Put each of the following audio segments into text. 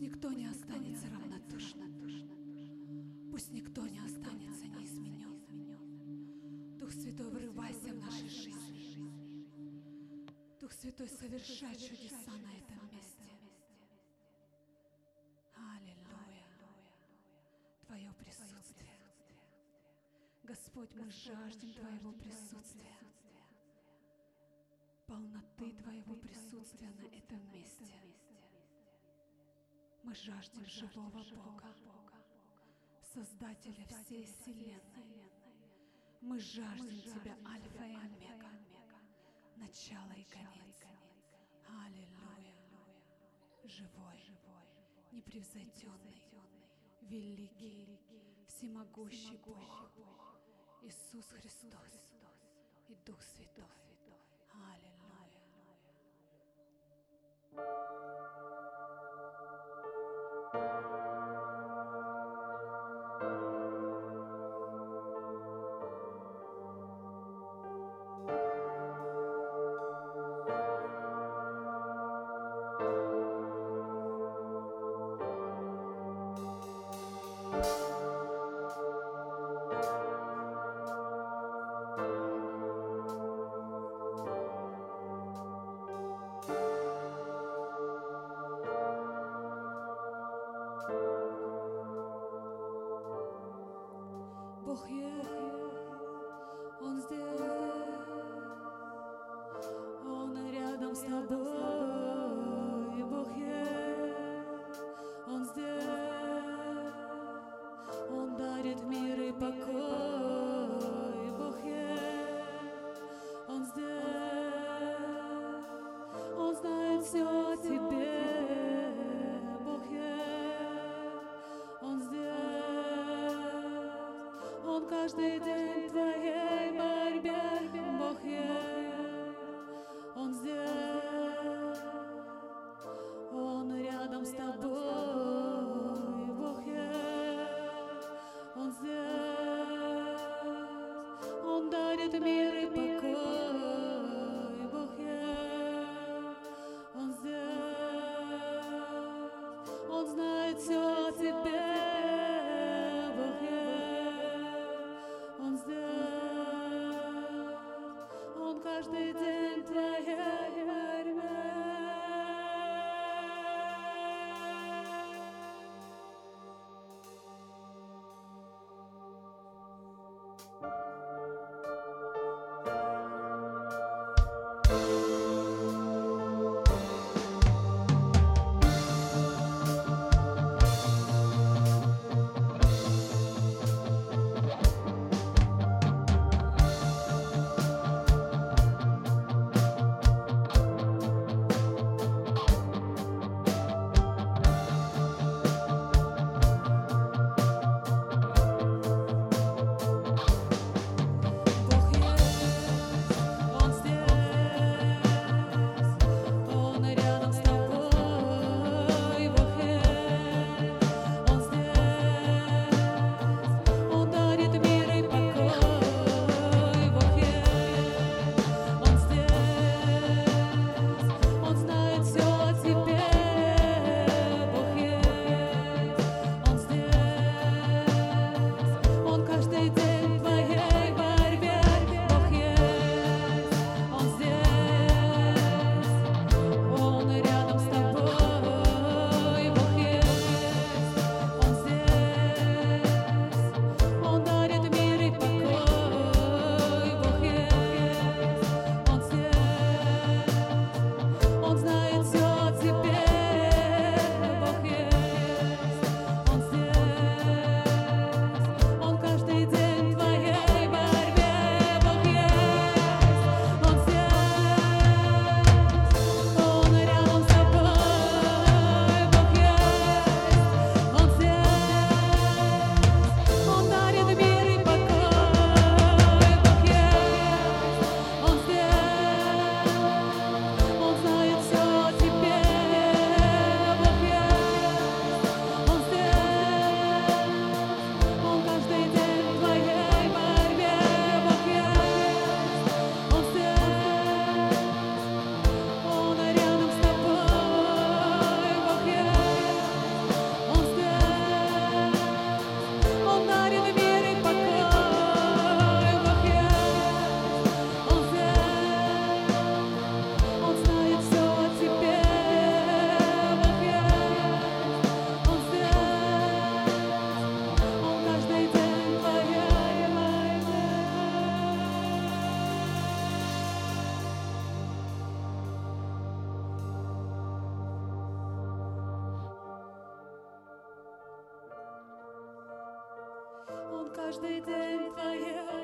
Пусть никто не останется равнодушным. Пусть никто не останется неизменен. Дух Святой, врывайся в наши жизни. Дух Святой, совершай чудеса на этом месте. Аллилуйя. Твое присутствие. Господь, мы жаждем Твоего присутствия. Полноты Твоего присутствия на этом месте. Мы жаждем живого Бога, Создателя всей Вселенной. Мы жаждем Тебя, Альфа и Омега, начало и конец. Аллилуйя. Живой, непревзойденный, великий, всемогущий Бог, Иисус Христос и Дух Святой. Аллилуйя. каждый день We did for you.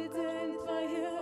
Freude in Freiheit.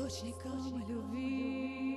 источником любви.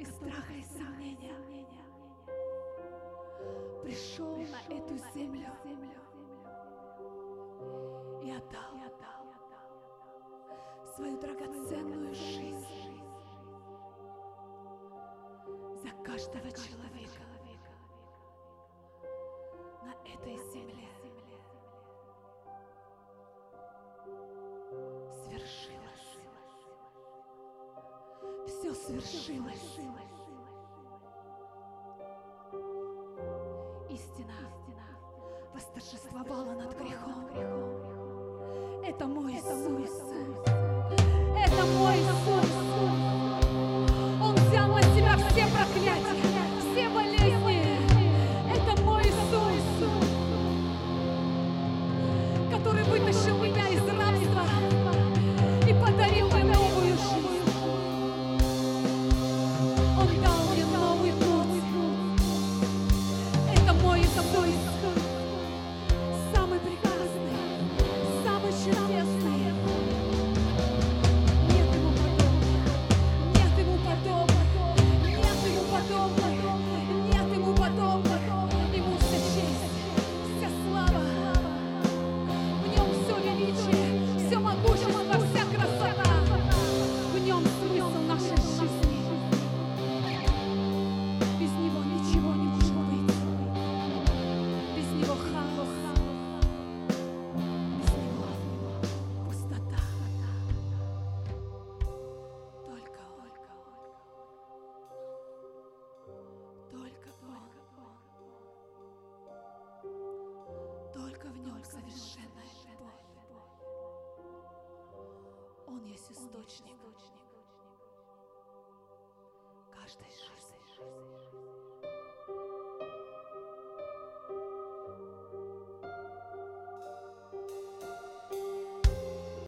без страха и сомнения, пришел на эту землю и отдал свою драгоценную жизнь за каждого человека. все свершилось. Истина, восторжествовала над грехом. Это мой Иисус.